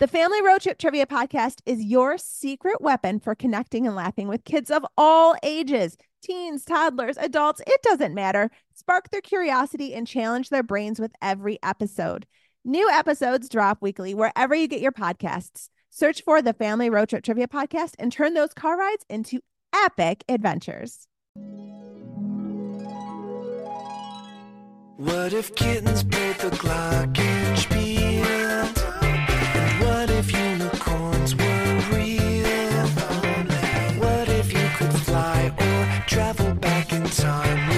The Family Road Trip Trivia Podcast is your secret weapon for connecting and laughing with kids of all ages teens, toddlers, adults, it doesn't matter. Spark their curiosity and challenge their brains with every episode. New episodes drop weekly wherever you get your podcasts. Search for the Family Road Trip Trivia Podcast and turn those car rides into epic adventures. What if kittens played the glockenspiel? Time?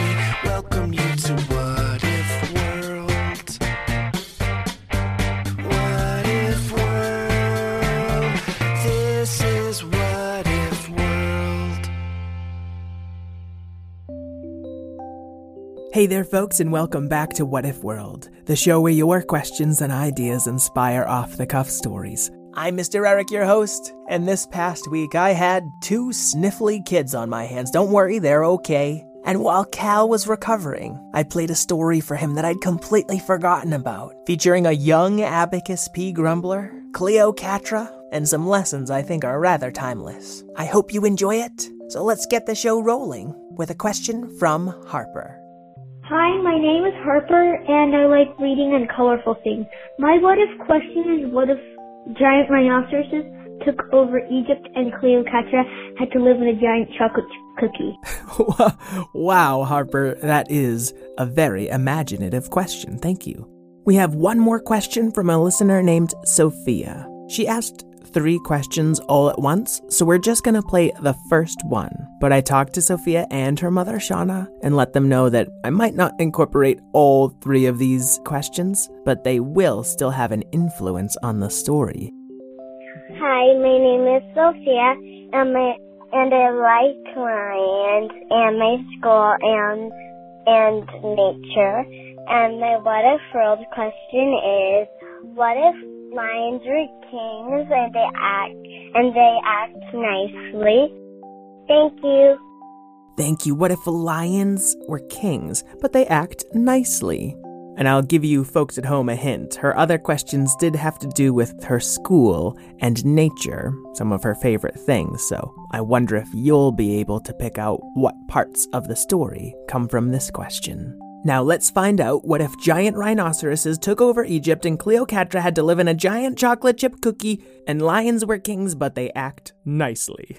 Hey there, folks, and welcome back to What If World, the show where your questions and ideas inspire off the cuff stories. I'm Mr. Eric, your host, and this past week I had two sniffly kids on my hands. Don't worry, they're okay. And while Cal was recovering, I played a story for him that I'd completely forgotten about, featuring a young Abacus P. Grumbler, Cleocatra, and some lessons I think are rather timeless. I hope you enjoy it. So let's get the show rolling with a question from Harper. Hi, my name is Harper, and I like reading and colorful things. My what if question is what if giant rhinoceroses took over Egypt and Cleopatra had to live in a giant chocolate cookie? wow, Harper, that is a very imaginative question. Thank you. We have one more question from a listener named Sophia. She asked three questions all at once, so we're just going to play the first one. But I talked to Sophia and her mother, Shauna, and let them know that I might not incorporate all three of these questions, but they will still have an influence on the story. Hi, my name is Sophia, and my and I like lions and my school and and nature. And my what if world question is, what if lions were kings and they act and they act nicely? Thank you. Thank you. What if lions were kings, but they act nicely? And I'll give you folks at home a hint. Her other questions did have to do with her school and nature, some of her favorite things, so I wonder if you'll be able to pick out what parts of the story come from this question. Now let's find out what if giant rhinoceroses took over Egypt and Cleopatra had to live in a giant chocolate chip cookie and lions were kings but they act nicely.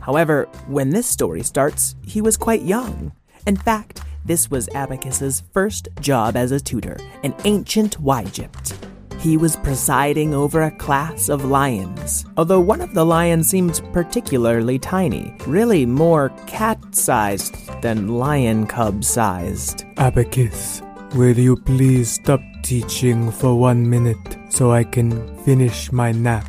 However, when this story starts, he was quite young. In fact, this was Abacus's first job as a tutor in ancient Ygypt. He was presiding over a class of lions, although one of the lions seemed particularly tiny, really more cat sized than lion cub sized. Abacus, will you please stop teaching for one minute so I can finish my nap?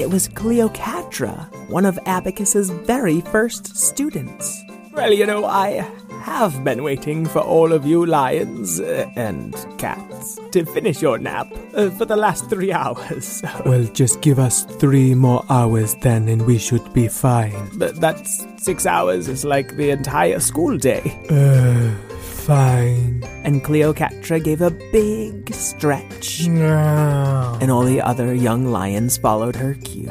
It was Cleocatra, one of Abacus's very first students. Well, you know, I have been waiting for all of you lions uh, and cats to finish your nap uh, for the last three hours. Well, just give us three more hours then, and we should be fine. but that's six hours is like the entire school day. Uh, fine. And Cleocatra gave a big stretch, No. and all the other young lions followed her cue.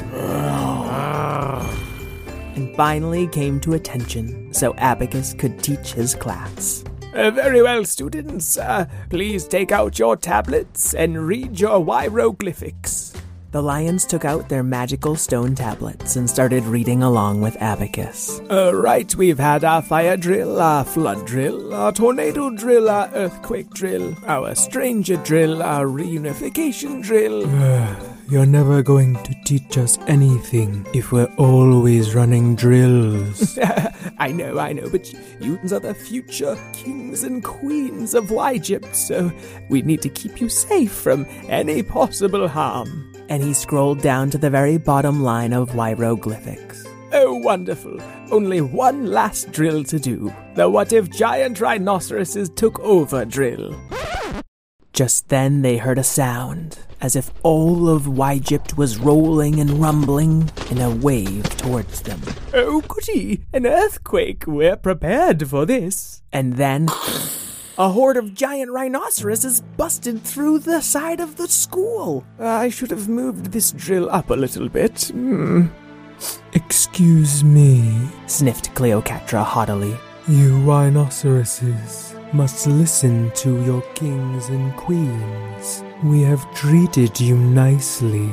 and finally came to attention so Abacus could teach his class. Uh, very well, students. Uh, please take out your tablets and read your hieroglyphics. The lions took out their magical stone tablets and started reading along with Abacus. Uh, right, we've had our fire drill, our flood drill, our tornado drill, our earthquake drill, our stranger drill, our reunification drill. You're never going to teach us anything if we're always running drills. I know, I know, but you are the future kings and queens of Egypt, so we need to keep you safe from any possible harm. And he scrolled down to the very bottom line of hieroglyphics. Oh, wonderful. Only one last drill to do. The what if giant rhinoceroses took over drill. Just then they heard a sound, as if all of Egypt was rolling and rumbling in a wave towards them. Oh, goody! An earthquake! We're prepared for this. And then. A horde of giant rhinoceroses busted through the side of the school. I should have moved this drill up a little bit. Hmm. Excuse me, Sniffed Cleocatra haughtily. you rhinoceroses must listen to your kings and queens. We have treated you nicely.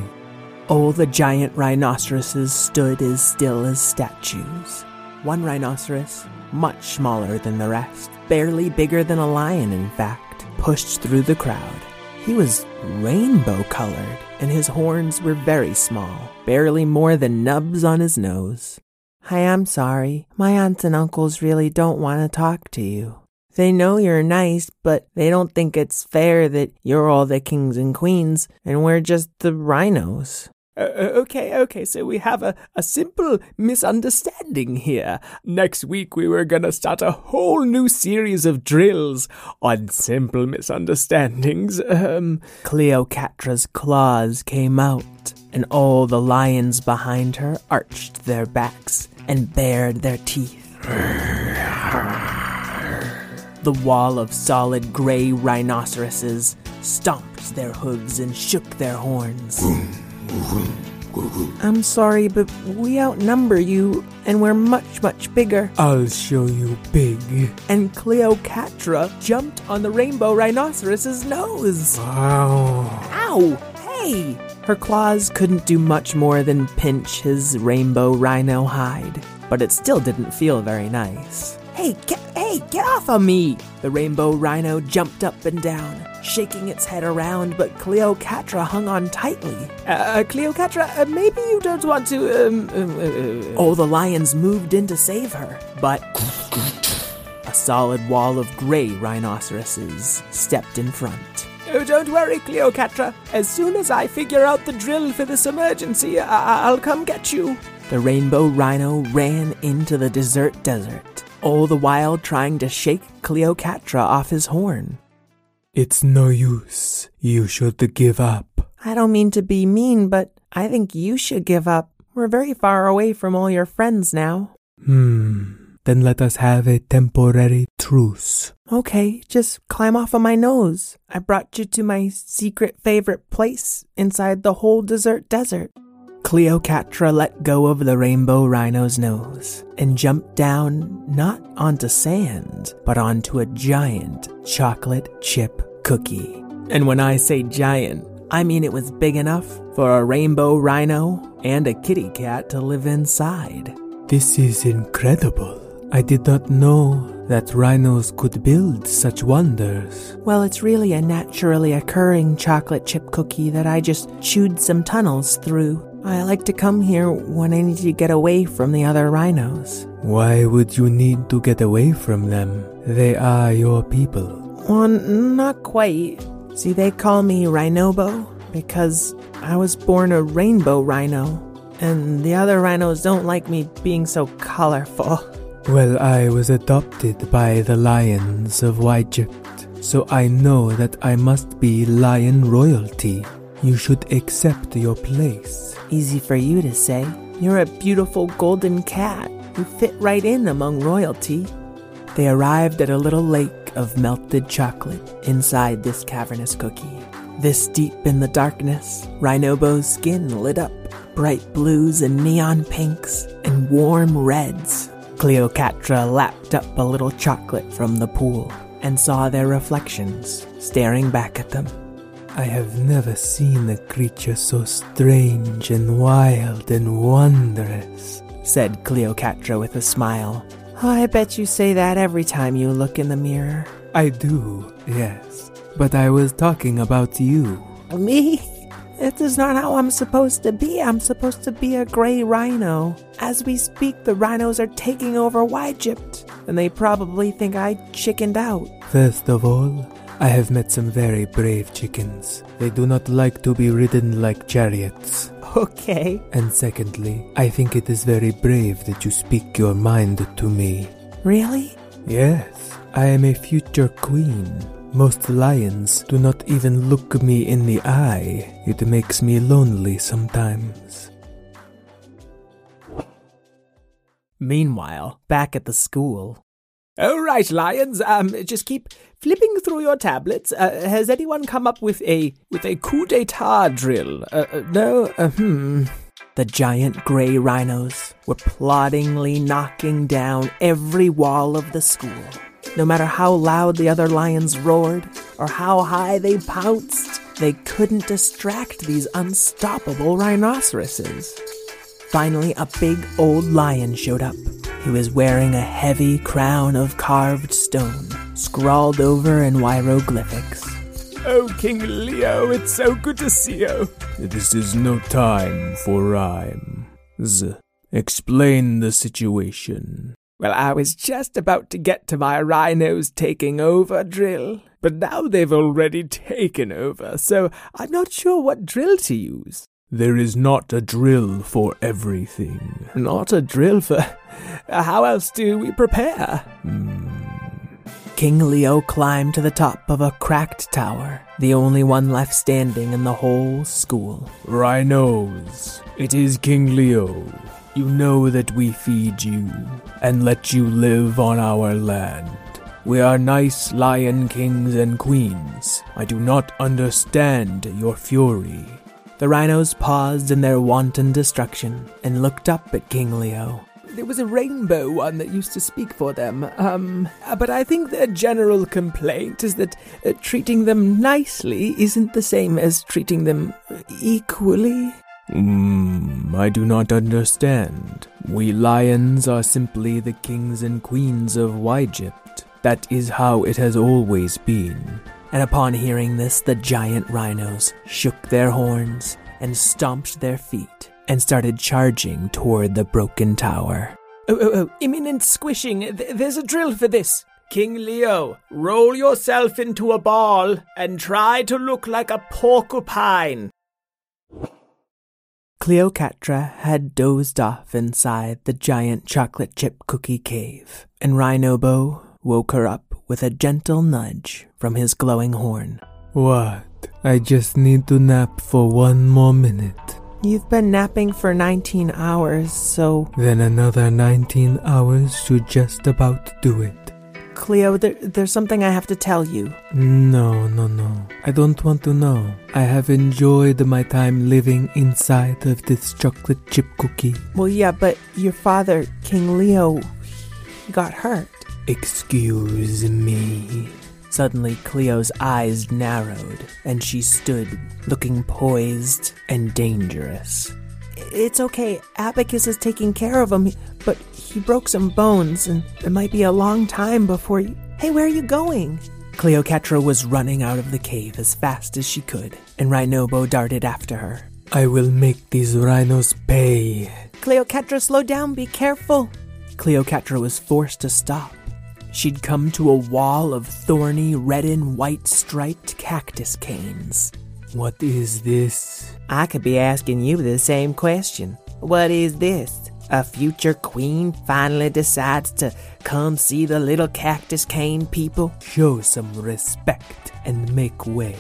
All the giant rhinoceroses stood as still as statues. One rhinoceros, much smaller than the rest, barely bigger than a lion, in fact, pushed through the crowd. He was rainbow colored, and his horns were very small, barely more than nubs on his nose. I'm sorry. My aunts and uncles really don't want to talk to you. They know you're nice, but they don't think it's fair that you're all the kings and queens and we're just the rhinos. Uh, okay, okay, so we have a, a simple misunderstanding here. Next week we were gonna start a whole new series of drills on simple misunderstandings. Um, Cleocatra's claws came out, and all the lions behind her arched their backs and bared their teeth. The wall of solid gray rhinoceroses stomped their hooves and shook their horns. I'm sorry, but we outnumber you, and we're much, much bigger. I'll show you big. And Cleocatra jumped on the rainbow rhinoceros's nose. Wow. Ow! Hey! Her claws couldn't do much more than pinch his rainbow rhino hide, but it still didn't feel very nice. Hey, get, get off of me! The rainbow rhino jumped up and down, shaking its head around, but Cleocatra hung on tightly. Uh, Cleocatra, uh, maybe you don't want to, um, um, uh, uh. All the lions moved in to save her, but a solid wall of gray rhinoceroses stepped in front. Oh, don't worry, Cleocatra. As soon as I figure out the drill for this emergency, I- I'll come get you. The rainbow rhino ran into the desert desert, all the while trying to shake Cleocatra off his horn. It's no use. You should give up. I don't mean to be mean, but I think you should give up. We're very far away from all your friends now. Hmm. Then let us have a temporary truce. Okay, just climb off of my nose. I brought you to my secret favorite place inside the whole desert desert. Cleocatra let go of the rainbow rhino's nose and jumped down not onto sand, but onto a giant chocolate chip cookie. And when I say giant, I mean it was big enough for a rainbow rhino and a kitty cat to live inside. This is incredible. I did not know that rhinos could build such wonders. Well, it's really a naturally occurring chocolate chip cookie that I just chewed some tunnels through. I like to come here when I need to get away from the other rhinos. Why would you need to get away from them? They are your people. Well, not quite. See, they call me Rhinobo because I was born a rainbow rhino, and the other rhinos don't like me being so colorful. Well, I was adopted by the lions of Egypt, so I know that I must be lion royalty. You should accept your place. Easy for you to say. You're a beautiful golden cat. who fit right in among royalty. They arrived at a little lake of melted chocolate inside this cavernous cookie. This deep in the darkness, Rhinobo's skin lit up bright blues and neon pinks and warm reds. Cleocatra lapped up a little chocolate from the pool and saw their reflections staring back at them. I have never seen a creature so strange and wild and wondrous, said Cleocatra with a smile. Oh, I bet you say that every time you look in the mirror. I do, yes. But I was talking about you. Me? It is not how I'm supposed to be. I'm supposed to be a gray rhino. As we speak, the rhinos are taking over Egypt, and they probably think I chickened out. First of all, I have met some very brave chickens. They do not like to be ridden like chariots. Okay. And secondly, I think it is very brave that you speak your mind to me. Really? Yes, I am a future queen. Most lions do not even look me in the eye. It makes me lonely sometimes. Meanwhile, back at the school. All right, lions. Um, just keep flipping through your tablets. Uh, has anyone come up with a with a coup d'état drill? Uh, uh, no. Uh, hmm. The giant gray rhinos were ploddingly knocking down every wall of the school. No matter how loud the other lions roared or how high they pounced, they couldn't distract these unstoppable rhinoceroses. Finally, a big old lion showed up. He was wearing a heavy crown of carved stone, scrawled over in hieroglyphics. Oh, King Leo, it's so good to see you. This is no time for rhymes. Explain the situation. Well, I was just about to get to my rhinos taking over drill, but now they've already taken over, so I'm not sure what drill to use. There is not a drill for everything. Not a drill for. How else do we prepare? Hmm. King Leo climbed to the top of a cracked tower, the only one left standing in the whole school. Rhinos, it is King Leo. You know that we feed you and let you live on our land. We are nice lion kings and queens. I do not understand your fury. The rhinos paused in their wanton destruction and looked up at King Leo. There was a rainbow one that used to speak for them. Um, but I think their general complaint is that uh, treating them nicely isn't the same as treating them equally. Hmm, I do not understand. We lions are simply the kings and queens of Egypt. That is how it has always been. And upon hearing this, the giant rhinos shook their horns and stomped their feet and started charging toward the broken tower. Oh, oh, oh, imminent squishing. Th- there's a drill for this. King Leo, roll yourself into a ball and try to look like a porcupine. Cleocatra had dozed off inside the giant chocolate chip cookie cave, and Rhinobo woke her up with a gentle nudge from his glowing horn. What? I just need to nap for one more minute. You've been napping for 19 hours, so. Then another 19 hours should just about do it. Cleo, there, there's something I have to tell you. No, no, no. I don't want to know. I have enjoyed my time living inside of this chocolate chip cookie. Well, yeah, but your father, King Leo, got hurt. Excuse me. Suddenly, Cleo's eyes narrowed, and she stood, looking poised and dangerous. It's okay. Abacus is taking care of him, but he broke some bones, and it might be a long time before you. Hey, where are you going? Cleocatra was running out of the cave as fast as she could, and Rhinobo darted after her. I will make these rhinos pay. Cleocatra, slow down, be careful. Cleocatra was forced to stop. She'd come to a wall of thorny red and white striped cactus canes. What is this? I could be asking you the same question. What is this? a future queen finally decides to come see the little cactus cane people? Show some respect and make way.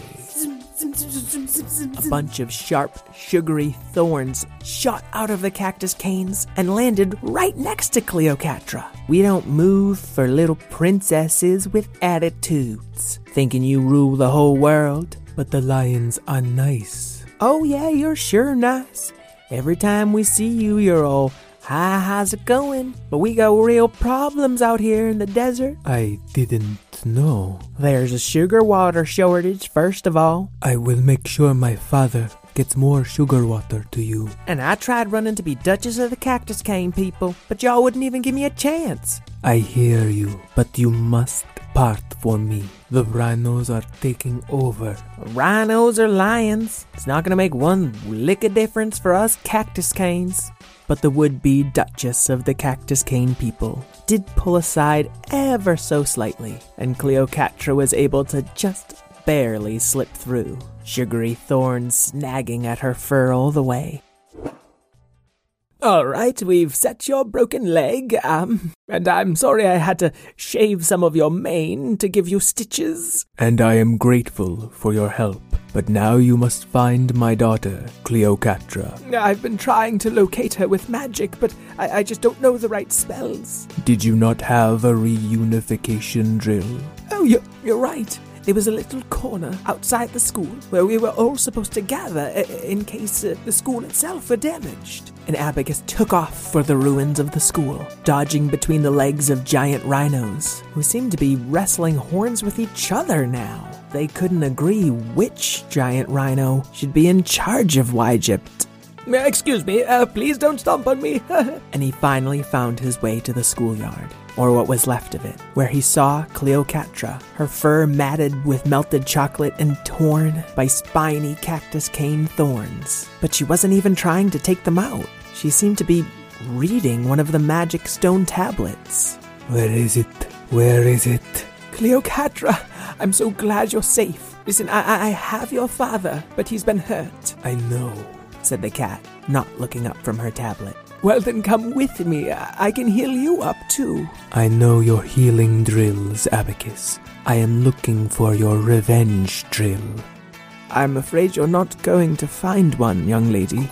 A bunch of sharp, sugary thorns shot out of the cactus canes and landed right next to Cleocatra. We don't move for little princesses with attitudes, thinking you rule the whole world. But the lions are nice. Oh, yeah, you're sure nice. Every time we see you, you're all, hi, how's it going? But we got real problems out here in the desert. I didn't know. There's a sugar water shortage, first of all. I will make sure my father gets more sugar water to you. And I tried running to be Duchess of the Cactus Cane people, but y'all wouldn't even give me a chance. I hear you, but you must part for me. The rhinos are taking over. Rhinos or lions, it's not gonna make one lick of difference for us cactus canes. But the would be Duchess of the Cactus Cane people did pull aside ever so slightly, and Cleocatra was able to just barely slip through, sugary thorns snagging at her fur all the way. All right, we've set your broken leg, um, and I'm sorry I had to shave some of your mane to give you stitches. And I am grateful for your help. But now you must find my daughter, Cleocatra. I've been trying to locate her with magic, but I, I just don't know the right spells. Did you not have a reunification drill? Oh, you're, you're right. There was a little corner outside the school where we were all supposed to gather in case uh, the school itself were damaged. And Abacus took off for the ruins of the school, dodging between the legs of giant rhinos, who seemed to be wrestling horns with each other now. They couldn't agree which giant rhino should be in charge of Ygypt. Excuse me, uh, please don't stomp on me. and he finally found his way to the schoolyard, or what was left of it, where he saw Cleocatra, her fur matted with melted chocolate and torn by spiny cactus cane thorns. But she wasn't even trying to take them out. She seemed to be reading one of the magic stone tablets. Where is it? Where is it? Cleocatra, I'm so glad you're safe. Listen, I, I- I have your father, but he's been hurt. I know. said the cat, not looking up from her tablet. Well, then come with me. I I can heal you up too. I know your healing drills, Abacus. I am looking for your revenge drill. I'm afraid you're not going to find one, young lady.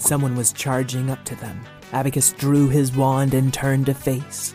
Someone was charging up to them. Abacus drew his wand and turned to face.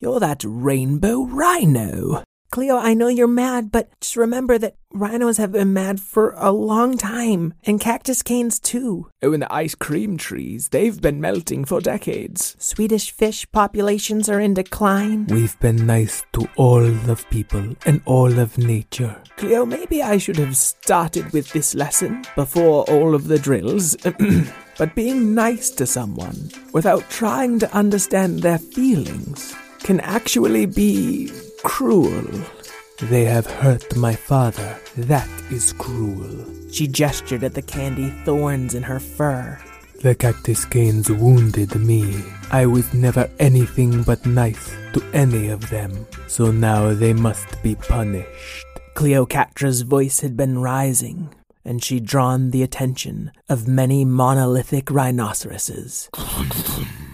You're that rainbow rhino. Cleo, I know you're mad, but just remember that rhinos have been mad for a long time, and cactus canes too. Oh, and the ice cream trees, they've been melting for decades. Swedish fish populations are in decline. We've been nice to all of people and all of nature. Cleo, maybe I should have started with this lesson before all of the drills. but being nice to someone without trying to understand their feelings can actually be cruel. They have hurt my father. That is cruel. She gestured at the candy thorns in her fur. The cactus canes wounded me. I was never anything but nice to any of them. So now they must be punished. Cleocatra's voice had been rising, and she'd drawn the attention of many monolithic rhinoceroses.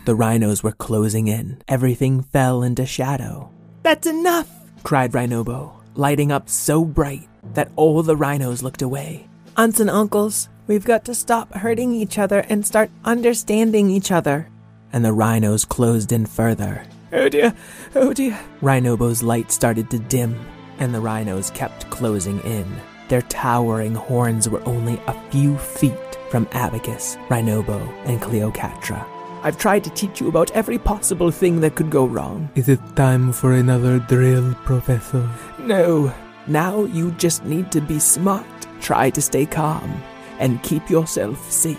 the rhinos were closing in. Everything fell into shadow. That's enough! cried Rhinobo, lighting up so bright that all the rhinos looked away. Aunts and uncles, we've got to stop hurting each other and start understanding each other. And the rhinos closed in further. Oh dear, oh dear. Rhinobo's light started to dim, and the rhinos kept closing in. Their towering horns were only a few feet from Abacus, Rhinobo, and Cleocatra. I've tried to teach you about every possible thing that could go wrong. Is it time for another drill, Professor? No, now you just need to be smart, try to stay calm, and keep yourself safe.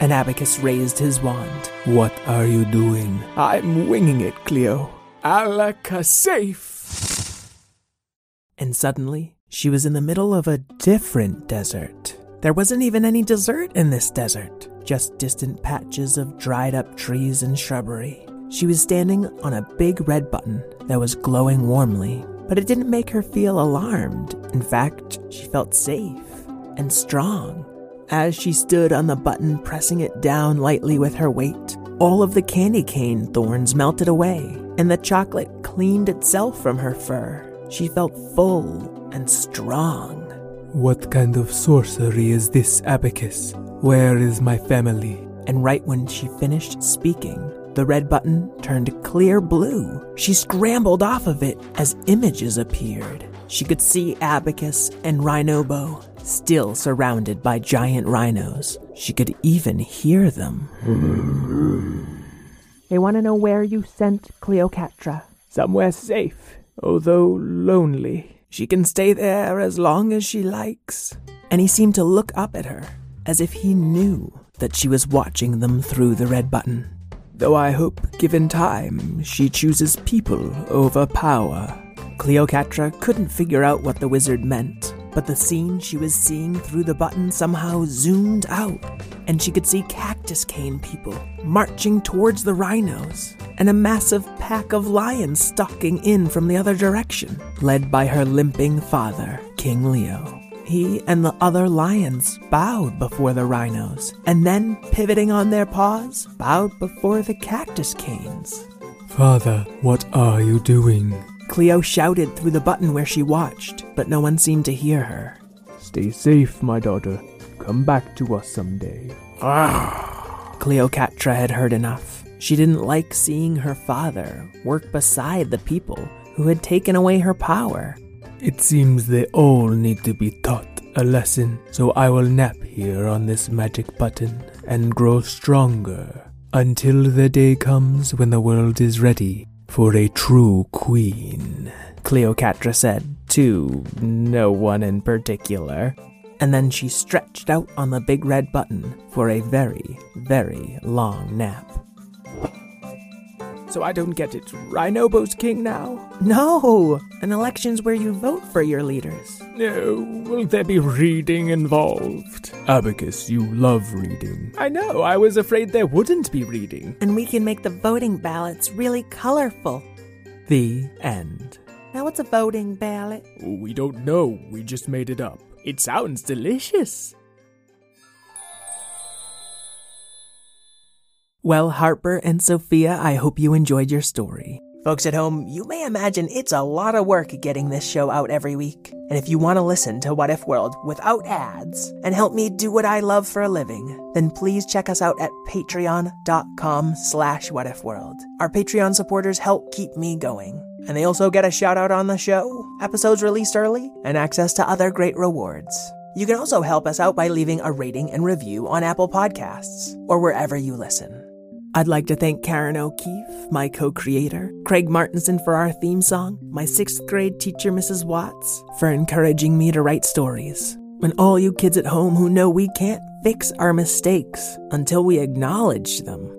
And Abacus raised his wand. What are you doing? I'm winging it, Cleo. Alaka safe! And suddenly, she was in the middle of a different desert. There wasn't even any dessert in this desert, just distant patches of dried up trees and shrubbery. She was standing on a big red button that was glowing warmly, but it didn't make her feel alarmed. In fact, she felt safe and strong. As she stood on the button, pressing it down lightly with her weight, all of the candy cane thorns melted away, and the chocolate cleaned itself from her fur. She felt full and strong. What kind of sorcery is this, Abacus? Where is my family? And right when she finished speaking, the red button turned clear blue. She scrambled off of it as images appeared. She could see Abacus and Rhinobo, still surrounded by giant rhinos. She could even hear them. They want to know where you sent Cleocatra. Somewhere safe, although lonely. She can stay there as long as she likes. And he seemed to look up at her, as if he knew that she was watching them through the red button. Though I hope, given time, she chooses people over power. Cleocatra couldn't figure out what the wizard meant, but the scene she was seeing through the button somehow zoomed out, and she could see cactus cane people marching towards the rhinos, and a massive pack of lions stalking in from the other direction, led by her limping father, King Leo. He and the other lions bowed before the rhinos, and then, pivoting on their paws, bowed before the cactus canes. Father, what are you doing? Cleo shouted through the button where she watched, but no one seemed to hear her. Stay safe, my daughter. Come back to us someday. Ah! Cleocatra had heard enough. She didn't like seeing her father work beside the people who had taken away her power. It seems they all need to be taught a lesson, so I will nap here on this magic button and grow stronger until the day comes when the world is ready for a true queen. Cleocatra said to no one in particular. And then she stretched out on the big red button for a very, very long nap. So I don't get it. Rhinobo's king now? No! An election's where you vote for your leaders. No, will there be reading involved? Abacus, you love reading. I know, I was afraid there wouldn't be reading. And we can make the voting ballots really colorful. The end. Now, what's a voting ballot? We don't know, we just made it up. It sounds delicious. Well, Harper and Sophia, I hope you enjoyed your story. Folks at home, you may imagine it's a lot of work getting this show out every week. And if you want to listen to What If World without ads and help me do what I love for a living, then please check us out at patreon.com slash whatifworld. Our Patreon supporters help keep me going. And they also get a shout out on the show, episodes released early, and access to other great rewards. You can also help us out by leaving a rating and review on Apple Podcasts or wherever you listen. I'd like to thank Karen O'Keefe, my co creator, Craig Martinson for our theme song, my sixth grade teacher, Mrs. Watts, for encouraging me to write stories. And all you kids at home who know we can't fix our mistakes until we acknowledge them.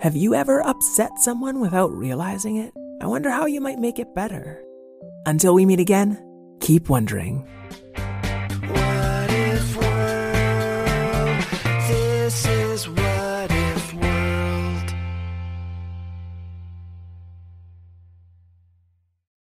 Have you ever upset someone without realizing it? I wonder how you might make it better. Until we meet again, keep wondering.